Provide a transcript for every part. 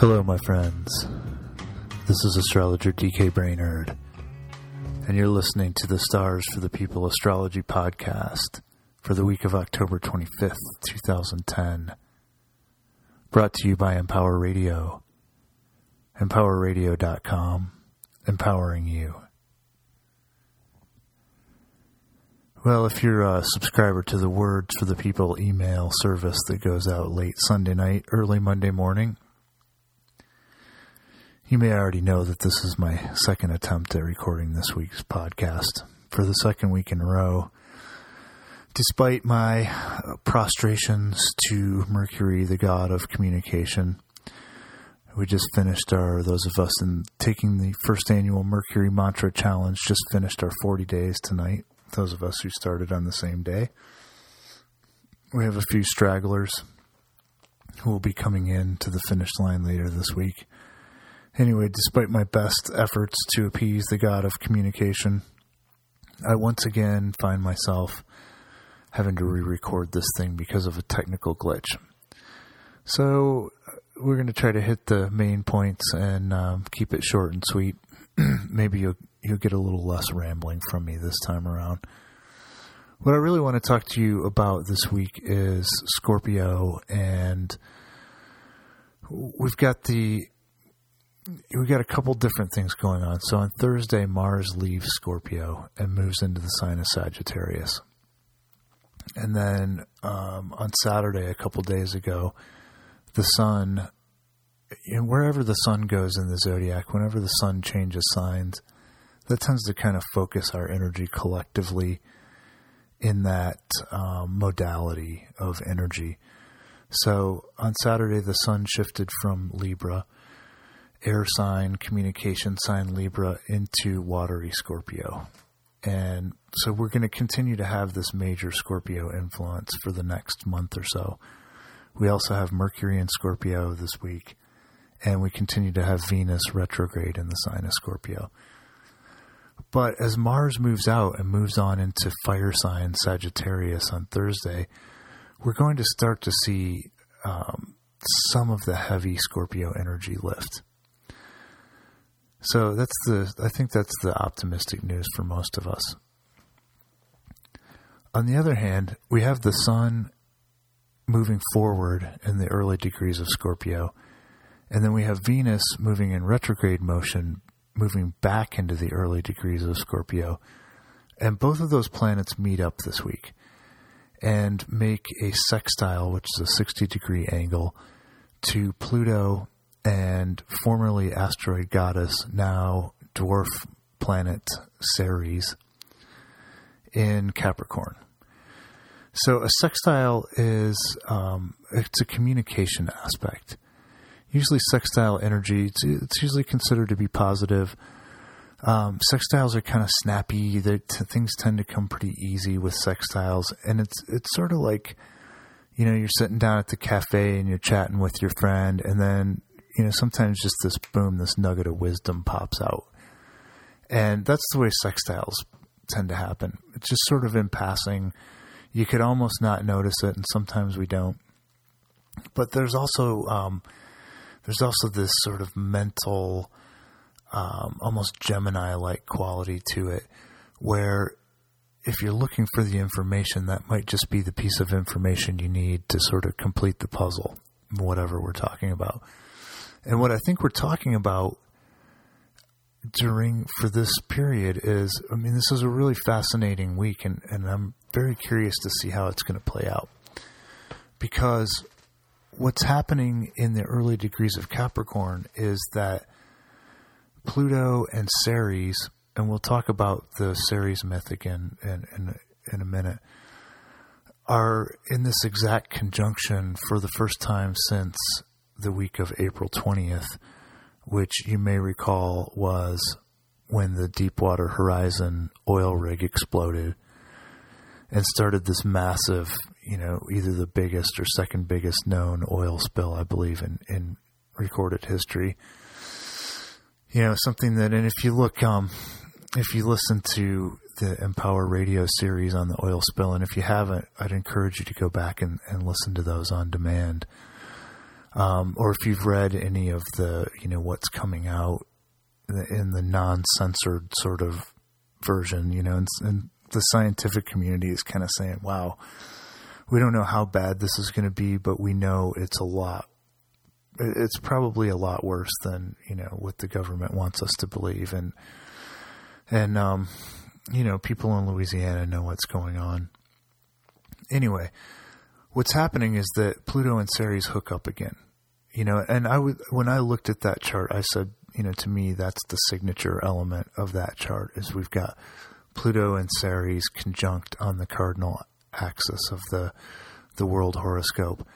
Hello, my friends. This is astrologer DK Brainerd, and you're listening to the Stars for the People Astrology podcast for the week of October 25th, 2010. Brought to you by Empower Radio, empowerradio.com, empowering you. Well, if you're a subscriber to the Words for the People email service that goes out late Sunday night, early Monday morning, you may already know that this is my second attempt at recording this week's podcast for the second week in a row. Despite my prostrations to Mercury, the god of communication, we just finished our, those of us in taking the first annual Mercury Mantra Challenge, just finished our 40 days tonight. Those of us who started on the same day. We have a few stragglers who will be coming in to the finish line later this week. Anyway, despite my best efforts to appease the god of communication, I once again find myself having to re record this thing because of a technical glitch. So, we're going to try to hit the main points and um, keep it short and sweet. Maybe you'll, you'll get a little less rambling from me this time around. What I really want to talk to you about this week is Scorpio, and we've got the we got a couple different things going on. So on Thursday, Mars leaves Scorpio and moves into the sign of Sagittarius. And then um, on Saturday, a couple days ago, the sun, know, wherever the sun goes in the zodiac, whenever the sun changes signs, that tends to kind of focus our energy collectively in that um, modality of energy. So on Saturday, the sun shifted from Libra air sign, communication sign Libra into watery Scorpio. And so we're going to continue to have this major Scorpio influence for the next month or so. We also have Mercury in Scorpio this week, and we continue to have Venus retrograde in the sign of Scorpio. But as Mars moves out and moves on into fire sign Sagittarius on Thursday, we're going to start to see um, some of the heavy Scorpio energy lift. So that's the I think that's the optimistic news for most of us. On the other hand, we have the sun moving forward in the early degrees of Scorpio, and then we have Venus moving in retrograde motion, moving back into the early degrees of Scorpio. And both of those planets meet up this week and make a sextile, which is a 60 degree angle, to Pluto and formerly asteroid goddess, now dwarf planet Ceres in Capricorn. So a sextile is um, it's a communication aspect. Usually, sextile energy it's, it's usually considered to be positive. Um, sextiles are kind of snappy. T- things tend to come pretty easy with sextiles, and it's it's sort of like you know you're sitting down at the cafe and you're chatting with your friend, and then you know, sometimes just this boom, this nugget of wisdom pops out. And that's the way sextiles tend to happen. It's just sort of in passing. You could almost not notice it, and sometimes we don't. But there's also um, there's also this sort of mental, um, almost Gemini-like quality to it, where if you're looking for the information, that might just be the piece of information you need to sort of complete the puzzle, whatever we're talking about. And what I think we're talking about during for this period is I mean this is a really fascinating week and, and I'm very curious to see how it's going to play out. Because what's happening in the early degrees of Capricorn is that Pluto and Ceres, and we'll talk about the Ceres myth again in, in, in a minute, are in this exact conjunction for the first time since the week of April 20th, which you may recall was when the Deepwater Horizon oil rig exploded and started this massive, you know, either the biggest or second biggest known oil spill, I believe, in, in recorded history. You know, something that, and if you look, um, if you listen to the Empower Radio series on the oil spill, and if you haven't, I'd encourage you to go back and, and listen to those on demand um, or if you've read any of the, you know, what's coming out in the non-censored sort of version, you know, and, and the scientific community is kind of saying, "Wow, we don't know how bad this is going to be, but we know it's a lot. It's probably a lot worse than you know what the government wants us to believe." And and um, you know, people in Louisiana know what's going on. Anyway, what's happening is that Pluto and Ceres hook up again. You know, and I would when I looked at that chart, I said, you know, to me that's the signature element of that chart is we've got Pluto and Ceres conjunct on the cardinal axis of the the world horoscope.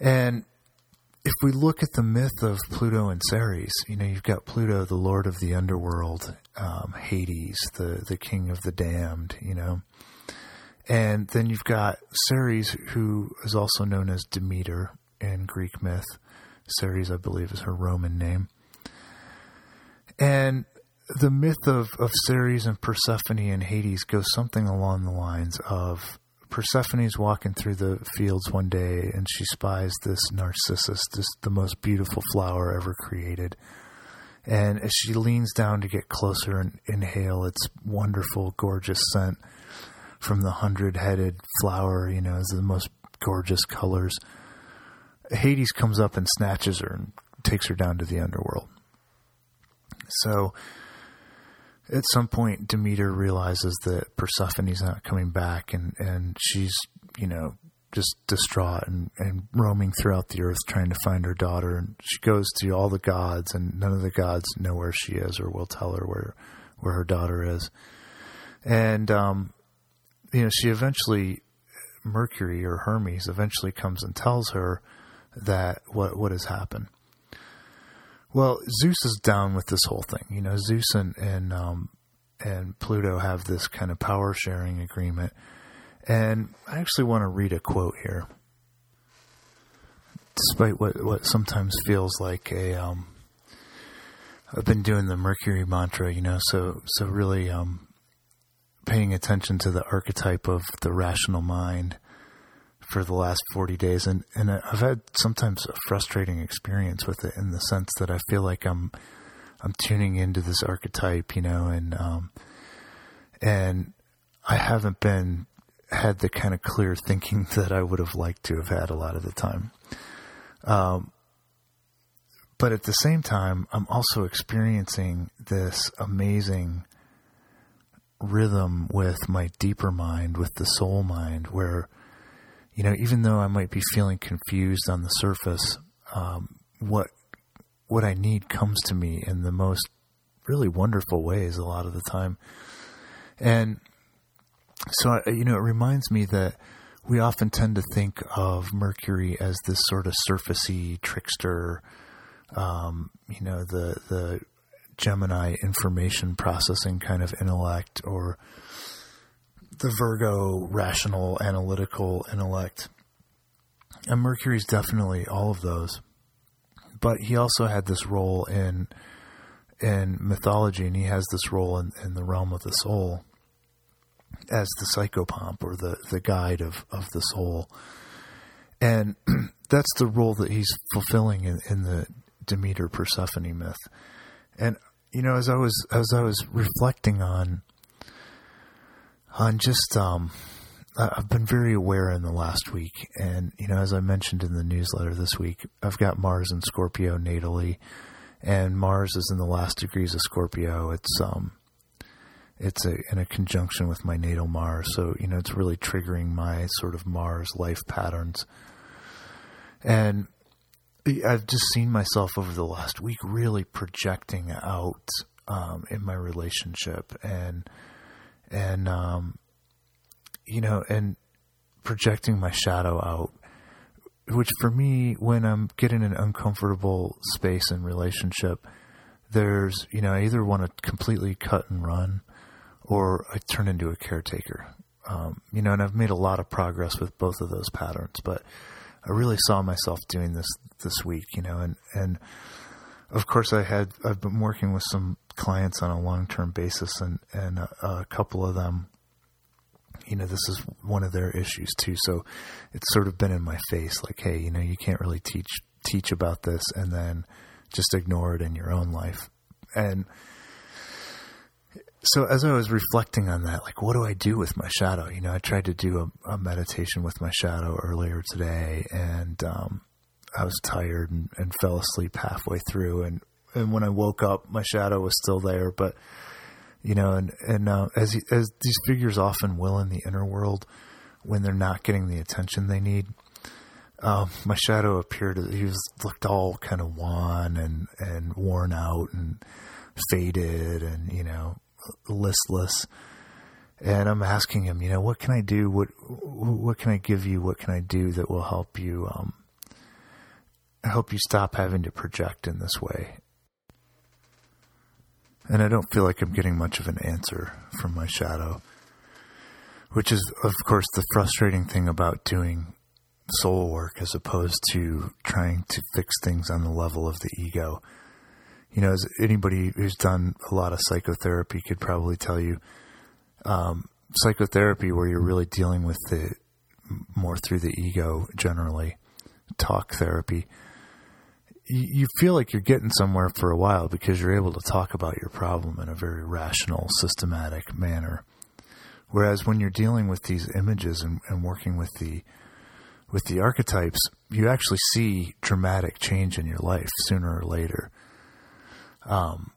And if we look at the myth of Pluto and Ceres, you know, you've got Pluto, the lord of the underworld, um, Hades, the the king of the damned, you know, and then you've got Ceres, who is also known as Demeter in Greek myth. Ceres, I believe, is her Roman name. And the myth of, of Ceres and Persephone and Hades goes something along the lines of Persephone's walking through the fields one day and she spies this narcissus, this the most beautiful flower ever created. And as she leans down to get closer and inhale its wonderful, gorgeous scent from the hundred headed flower, you know, is the most gorgeous colors. Hades comes up and snatches her and takes her down to the underworld. So at some point Demeter realizes that Persephone's not coming back and, and she's, you know, just distraught and, and roaming throughout the earth trying to find her daughter and she goes to all the gods and none of the gods know where she is or will tell her where where her daughter is. And um, you know, she eventually Mercury or Hermes eventually comes and tells her that what what has happened. Well, Zeus is down with this whole thing. You know, Zeus and and um, and Pluto have this kind of power sharing agreement, and I actually want to read a quote here. Despite what what sometimes feels like a, um, I've been doing the Mercury mantra, you know, so so really um, paying attention to the archetype of the rational mind for the last 40 days and and I've had sometimes a frustrating experience with it in the sense that I feel like I'm I'm tuning into this archetype, you know, and um and I haven't been had the kind of clear thinking that I would have liked to have had a lot of the time. Um but at the same time, I'm also experiencing this amazing rhythm with my deeper mind, with the soul mind, where you know, even though I might be feeling confused on the surface, um, what what I need comes to me in the most really wonderful ways a lot of the time, and so I, you know, it reminds me that we often tend to think of Mercury as this sort of surfacey trickster, um, you know, the the Gemini information processing kind of intellect, or the Virgo rational, analytical intellect. And Mercury's definitely all of those. But he also had this role in in mythology, and he has this role in, in the realm of the soul as the psychopomp or the, the guide of, of the soul. And that's the role that he's fulfilling in, in the Demeter Persephone myth. And you know, as I was as I was reflecting on on just um, I've been very aware in the last week, and you know, as I mentioned in the newsletter this week, I've got Mars and Scorpio natally, and Mars is in the last degrees of Scorpio. It's um, it's a, in a conjunction with my natal Mars, so you know, it's really triggering my sort of Mars life patterns, and I've just seen myself over the last week really projecting out um, in my relationship and and um, you know, and projecting my shadow out. Which for me, when I'm getting an uncomfortable space in relationship, there's you know I either want to completely cut and run, or I turn into a caretaker. Um, you know, and I've made a lot of progress with both of those patterns, but I really saw myself doing this this week. You know, and and of course I had I've been working with some clients on a long term basis, and and a, a, couple of them you know, this is one of their issues too. So it's sort of been in my face, like, hey, you know, you can't really teach teach about this and then just ignore it in your own life. And so as I was reflecting on that, like, what do I do with my shadow? You know, I tried to do a, a meditation with my shadow earlier today, and um, I was tired and, and, fell asleep halfway through. And, and when I woke up, my shadow was still there. But you know, and and uh, as as these figures often will in the inner world, when they're not getting the attention they need, um, my shadow appeared. He was looked all kind of wan and and worn out and faded and you know listless. And I'm asking him, you know, what can I do? What what can I give you? What can I do that will help you um, help you stop having to project in this way? And I don't feel like I'm getting much of an answer from my shadow, which is, of course, the frustrating thing about doing soul work as opposed to trying to fix things on the level of the ego you know, as anybody who's done a lot of psychotherapy could probably tell you, um, psychotherapy where you're really dealing with the more through the ego generally, talk therapy, you, feel like you're getting somewhere for a while because you're able to talk about your problem in a very rational, systematic manner. Whereas when you're dealing with these images and, and working with the with the archetypes, you actually see dramatic change in your life sooner or later um,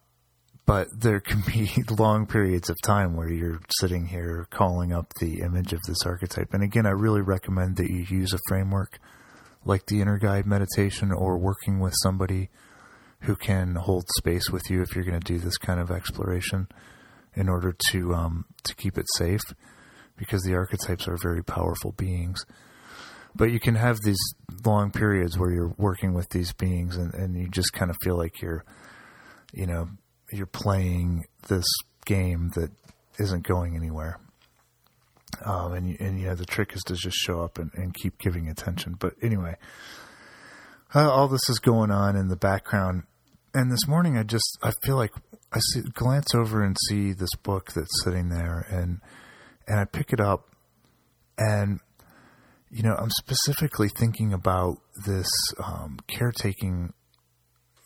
but there can be long periods of time where you're sitting here calling up the image of this archetype. And again, I really recommend that you use a framework like the inner guide meditation or working with somebody who can hold space with you if you're going to do this kind of exploration in order to um, to keep it safe because the archetypes are very powerful beings. But you can have these long periods where you're working with these beings and, and you just kind of feel like you're you know, you're playing this game that isn't going anywhere. Um, and, and, you know, the trick is to just show up and, and keep giving attention. But anyway, uh, all this is going on in the background. And this morning, I just, I feel like I see, glance over and see this book that's sitting there and, and I pick it up and, you know, I'm specifically thinking about this um, caretaking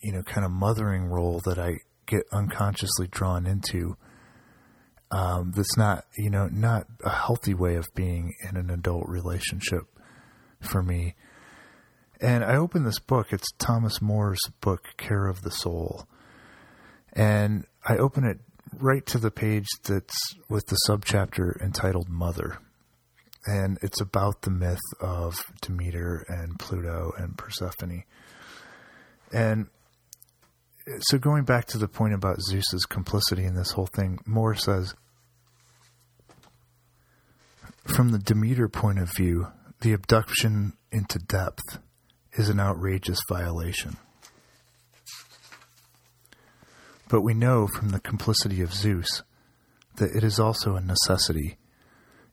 you know, kind of mothering role that I get unconsciously drawn into. Um, that's not, you know, not a healthy way of being in an adult relationship for me. And I open this book. It's Thomas Moore's book, Care of the Soul. And I open it right to the page that's with the subchapter entitled Mother. And it's about the myth of Demeter and Pluto and Persephone. And so going back to the point about Zeus's complicity in this whole thing, Moore says, from the Demeter point of view, the abduction into depth is an outrageous violation. But we know from the complicity of Zeus that it is also a necessity.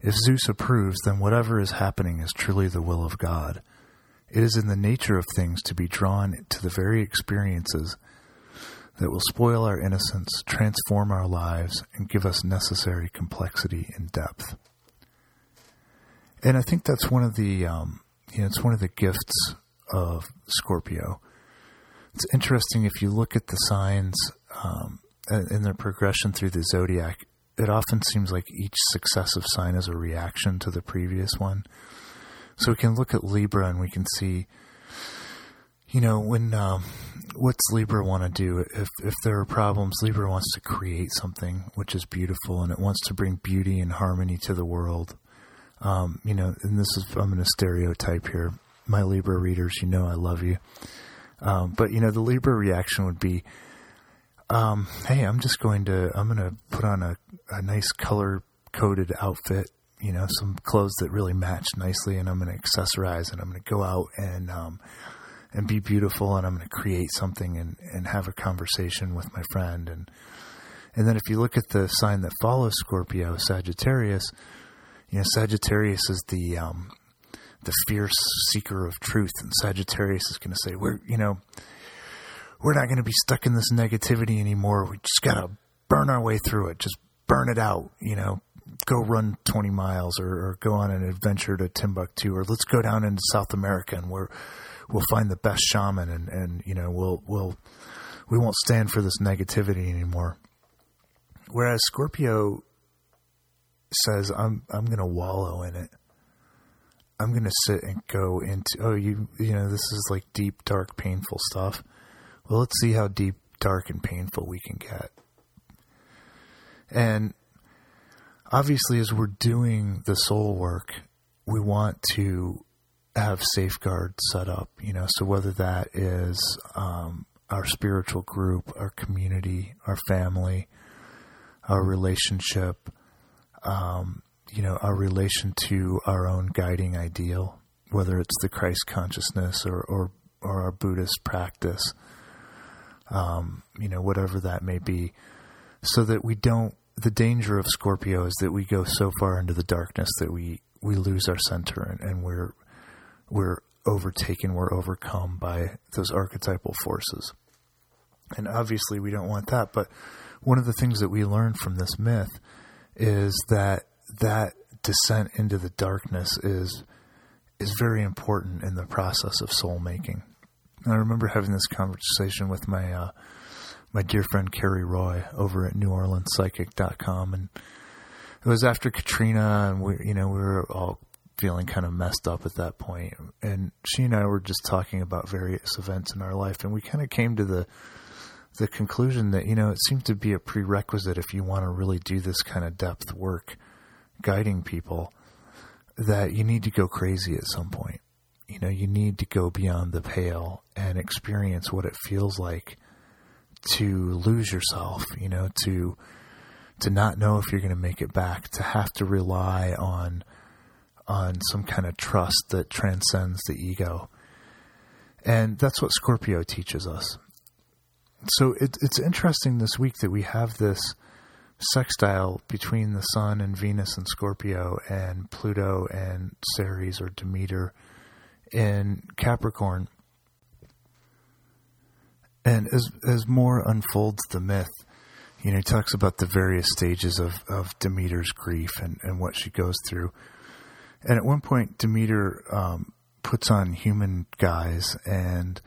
If Zeus approves, then whatever is happening is truly the will of God. It is in the nature of things to be drawn to the very experiences that will spoil our innocence, transform our lives, and give us necessary complexity and depth. And I think that's one of the, um, you know, it's one of the gifts of Scorpio. It's interesting if you look at the signs um, in their progression through the zodiac. It often seems like each successive sign is a reaction to the previous one. So we can look at Libra and we can see you know, when um, what's Libra want to do? If if there are problems, Libra wants to create something which is beautiful, and it wants to bring beauty and harmony to the world. Um, you know, and this is I'm going to stereotype here. My Libra readers, you know, I love you. Um, but you know, the Libra reaction would be, um, "Hey, I'm just going to I'm going to put on a, a nice color coded outfit." You know, some clothes that really match nicely, and I'm going to accessorize, and I'm going to go out and um, and be beautiful and I'm going to create something and, and have a conversation with my friend. And, and then if you look at the sign that follows Scorpio, Sagittarius, you know, Sagittarius is the, um, the fierce seeker of truth. And Sagittarius is going to say, we're, you know, we're not going to be stuck in this negativity anymore. We just got to burn our way through it. Just burn it out, you know, go run 20 miles or, or go on an adventure to Timbuktu or let's go down into South America and we're, we'll find the best shaman and, and, you know, we'll, we'll, we won't stand for this negativity anymore. Whereas Scorpio says, I'm, I'm going to wallow in it. I'm going to sit and go into, oh, you, you know, this is like deep, dark, painful stuff. Well, let's see how deep, dark, and painful we can get. And obviously, as we're doing the soul work, we want to have safeguards set up, you know, so whether that is um, our spiritual group, our community, our family, our relationship, um, you know, our relation to our own guiding ideal, whether it's the Christ consciousness or, or, or our Buddhist practice, um, you know, whatever that may be, so that we don't, the danger of Scorpio is that we go so far into the darkness that we, we lose our center and, and we're, we're overtaken, we're overcome by those archetypal forces. And obviously we don't want that, but one of the things that we learn from this myth is that that descent into the darkness is is very important in the process of soul making. And I remember having this conversation with my uh, my dear friend Carrie Roy over at NewOrleansPsychic.com, and it was after Katrina, and we you know we were all feeling kind of messed up at that point, and she and I were just talking about various events in our life, and we kind of came to the the conclusion that you know it seemed to be a prerequisite if you want to really do this kind of depth work guiding people that you need to go crazy at some point. You know you need to go beyond the pale and experience what it feels like to lose yourself you know to to not know if you're going to make it back to have to rely on on some kind of trust that transcends the ego and that's what scorpio teaches us so it, it's interesting this week that we have this sextile between the Sun and Venus and Scorpio and Pluto and Ceres or Demeter in Capricorn. And as as Moore unfolds the myth, you know, he talks about the various stages of, of Demeter's grief and, and what she goes through. And at one point, Demeter um, puts on human guise and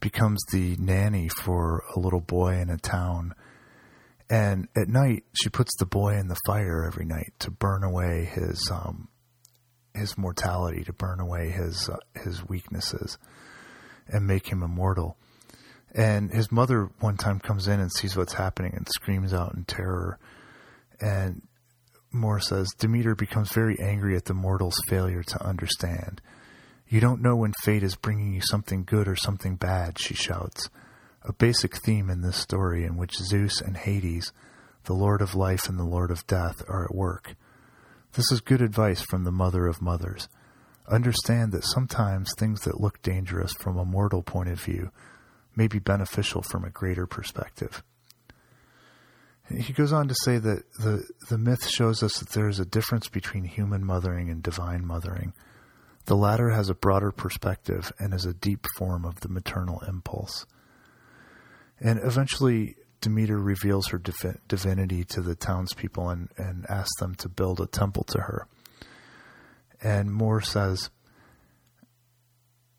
becomes the nanny for a little boy in a town. And at night, she puts the boy in the fire every night to burn away his um, his mortality, to burn away his uh, his weaknesses, and make him immortal. And his mother one time comes in and sees what's happening and screams out in terror. And Moore says Demeter becomes very angry at the mortal's failure to understand. You don't know when fate is bringing you something good or something bad, she shouts. A basic theme in this story in which Zeus and Hades, the Lord of life and the Lord of death, are at work. This is good advice from the mother of mothers. Understand that sometimes things that look dangerous from a mortal point of view may be beneficial from a greater perspective. He goes on to say that the, the myth shows us that there is a difference between human mothering and divine mothering the latter has a broader perspective and is a deep form of the maternal impulse. And eventually, Demeter reveals her divi- divinity to the townspeople and, and asks them to build a temple to her. And Moore says,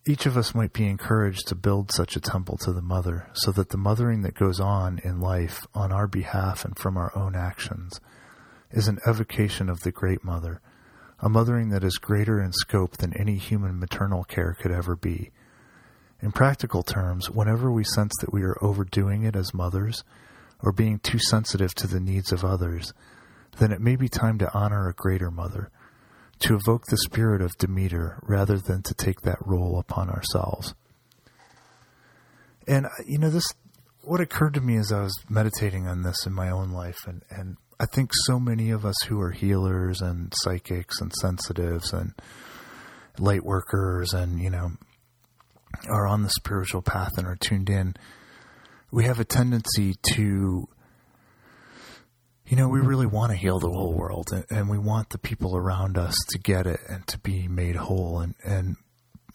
each of us might be encouraged to build such a temple to the mother, so that the mothering that goes on in life on our behalf and from our own actions is an evocation of the Great Mother a mothering that is greater in scope than any human maternal care could ever be. In practical terms, whenever we sense that we are overdoing it as mothers, or being too sensitive to the needs of others, then it may be time to honor a greater mother, to evoke the spirit of Demeter rather than to take that role upon ourselves. And, uh, you know, this, what occurred to me as I was meditating on this in my own life and, and I think so many of us who are healers and psychics and sensitives and light workers and, you know, are on the spiritual path and are tuned in, we have a tendency to, you know, we really want to heal the whole world and, and we want the people around us to get it and to be made whole. And, and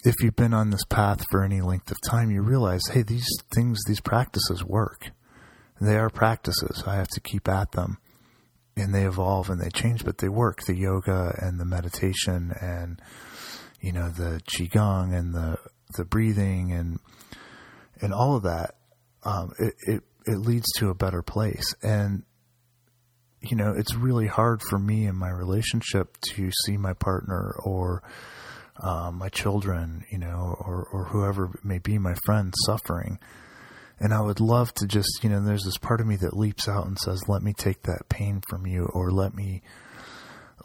if you've been on this path for any length of time, you realize, hey, these things, these practices work. They are practices. I have to keep at them and they evolve and they change, but they work. The yoga and the meditation and you know the qigong and the the breathing and and all of that. Um, it, it it leads to a better place. And you know, it's really hard for me in my relationship to see my partner or um, my children, you know, or or whoever may be my friend suffering and I would love to just, you know, there's this part of me that leaps out and says, "Let me take that pain from you, or let me,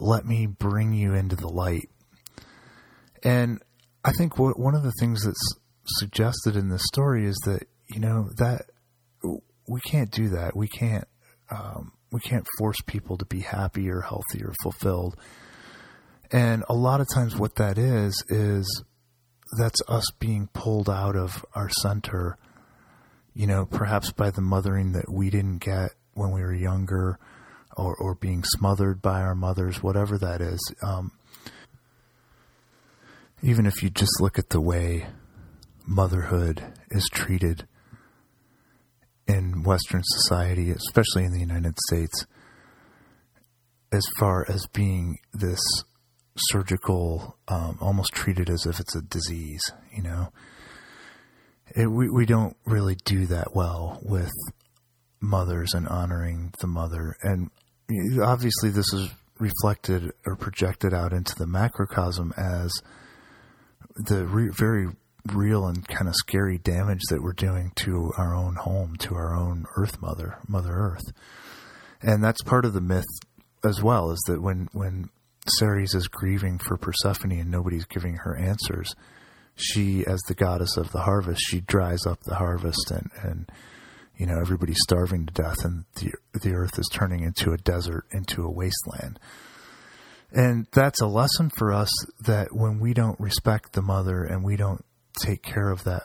let me bring you into the light." And I think what one of the things that's suggested in this story is that you know that we can't do that. We can't, um, we can't force people to be happy or healthy or fulfilled. And a lot of times, what that is is that's us being pulled out of our center you know, perhaps by the mothering that we didn't get when we were younger or, or being smothered by our mothers, whatever that is. Um, even if you just look at the way motherhood is treated in Western society, especially in the United States, as far as being this surgical, um, almost treated as if it's a disease, you know? It, we we don't really do that well with mothers and honoring the mother, and obviously this is reflected or projected out into the macrocosm as the re- very real and kind of scary damage that we're doing to our own home, to our own Earth Mother, Mother Earth, and that's part of the myth as well. Is that when when Ceres is grieving for Persephone and nobody's giving her answers she, as the goddess of the harvest, she dries up the harvest and, and you know, everybody's starving to death and the, the earth is turning into a desert, into a wasteland. And that's a lesson for us that when we don't respect the mother and we don't take care of that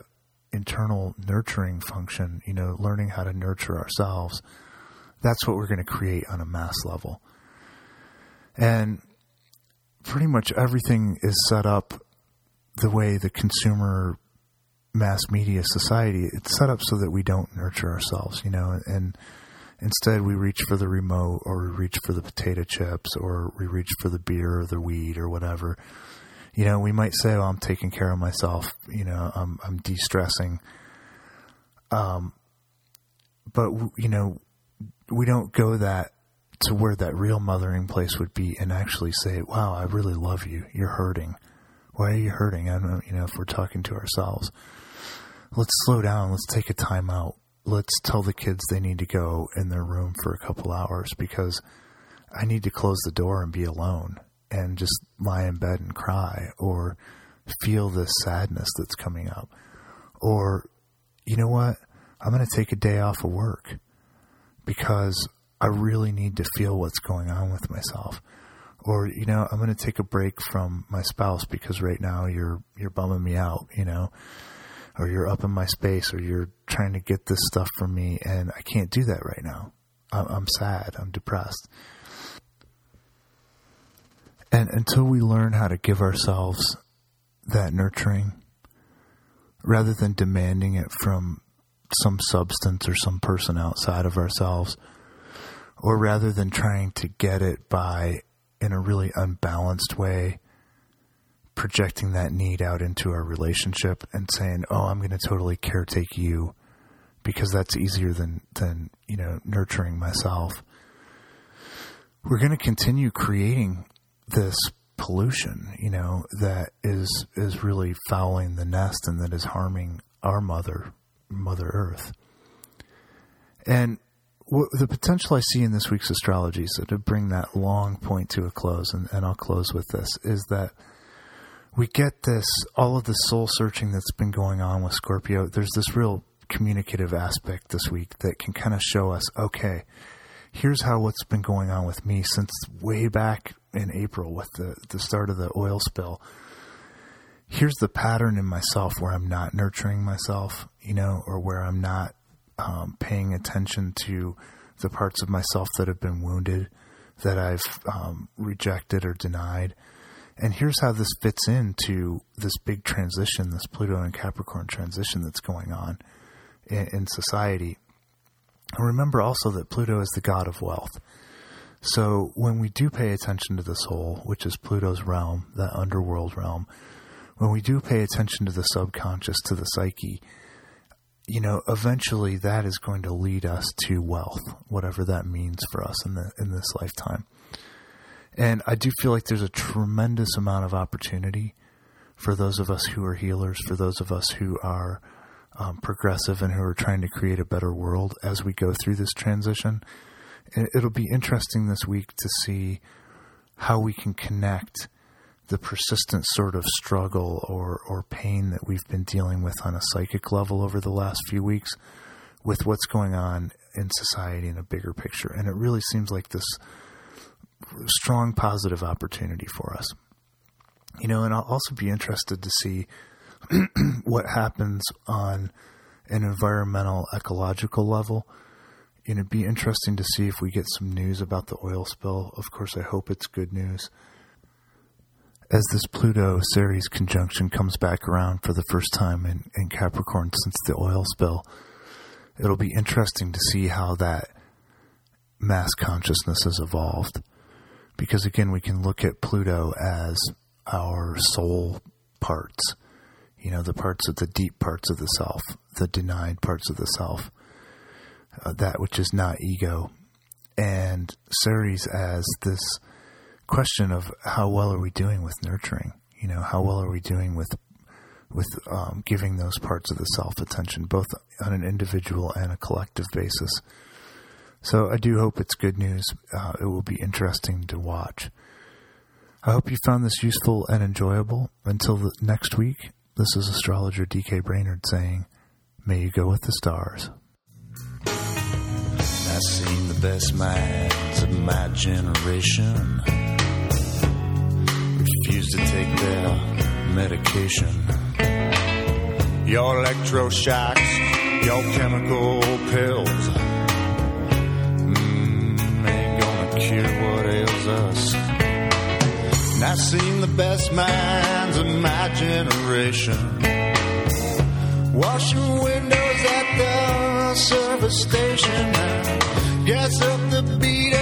internal nurturing function, you know, learning how to nurture ourselves, that's what we're going to create on a mass level. And pretty much everything is set up the way the consumer mass media society it's set up so that we don't nurture ourselves you know and instead we reach for the remote or we reach for the potato chips or we reach for the beer or the weed or whatever you know we might say oh i'm taking care of myself you know i'm i'm de-stressing um but you know we don't go that to where that real mothering place would be and actually say wow i really love you you're hurting why are you hurting? I don't know, you know, if we're talking to ourselves. Let's slow down. Let's take a time out. Let's tell the kids they need to go in their room for a couple hours because I need to close the door and be alone and just lie in bed and cry or feel this sadness that's coming up. Or, you know what? I'm going to take a day off of work because I really need to feel what's going on with myself or you know i'm going to take a break from my spouse because right now you're you're bumming me out you know or you're up in my space or you're trying to get this stuff from me and i can't do that right now i'm, I'm sad i'm depressed and until we learn how to give ourselves that nurturing rather than demanding it from some substance or some person outside of ourselves or rather than trying to get it by in a really unbalanced way, projecting that need out into our relationship and saying, "Oh, I'm going to totally caretake you because that's easier than than you know nurturing myself." We're going to continue creating this pollution, you know, that is is really fouling the nest and that is harming our mother, Mother Earth. And the potential I see in this week's astrology, so to bring that long point to a close, and, and I'll close with this, is that we get this, all of the soul searching that's been going on with Scorpio. There's this real communicative aspect this week that can kind of show us, okay, here's how what's been going on with me since way back in April with the, the start of the oil spill. Here's the pattern in myself where I'm not nurturing myself, you know, or where I'm not um, paying attention to the parts of myself that have been wounded, that I've um, rejected or denied. And here's how this fits into this big transition, this Pluto and Capricorn transition that's going on in, in society. And remember also that Pluto is the god of wealth. So when we do pay attention to the soul, which is Pluto's realm, that underworld realm, when we do pay attention to the subconscious, to the psyche, you know, eventually that is going to lead us to wealth, whatever that means for us in the in this lifetime. And I do feel like there's a tremendous amount of opportunity for those of us who are healers, for those of us who are um, progressive and who are trying to create a better world as we go through this transition. It'll be interesting this week to see how we can connect the persistent sort of struggle or, or pain that we've been dealing with on a psychic level over the last few weeks with what's going on in society in a bigger picture. And it really seems like this strong positive opportunity for us. You know, and I'll also be interested to see what happens on an environmental ecological level. And it'd be interesting to see if we get some news about the oil spill. Of course, I hope it's good news. As this Pluto Ceres conjunction comes back around for the first time in, in Capricorn since the oil spill, it'll be interesting to see how that mass consciousness has evolved. Because again, we can look at Pluto as our soul parts you know, the parts of the deep parts of the self, the denied parts of the self, uh, that which is not ego. And Ceres as this question of how well are we doing with nurturing? You know, how well are we doing with with um, giving those parts of the self attention, both on an individual and a collective basis. So I do hope it's good news. Uh, it will be interesting to watch. I hope you found this useful and enjoyable. Until next week, this is astrologer DK Brainerd saying, May you go with the stars. I've seen the best minds of my generation refuse to take their medication. Your electroshocks, your chemical pills, mm, ain't gonna cure what ails us. And I've seen the best minds of my generation washing windows at the service station. Gas up the beat,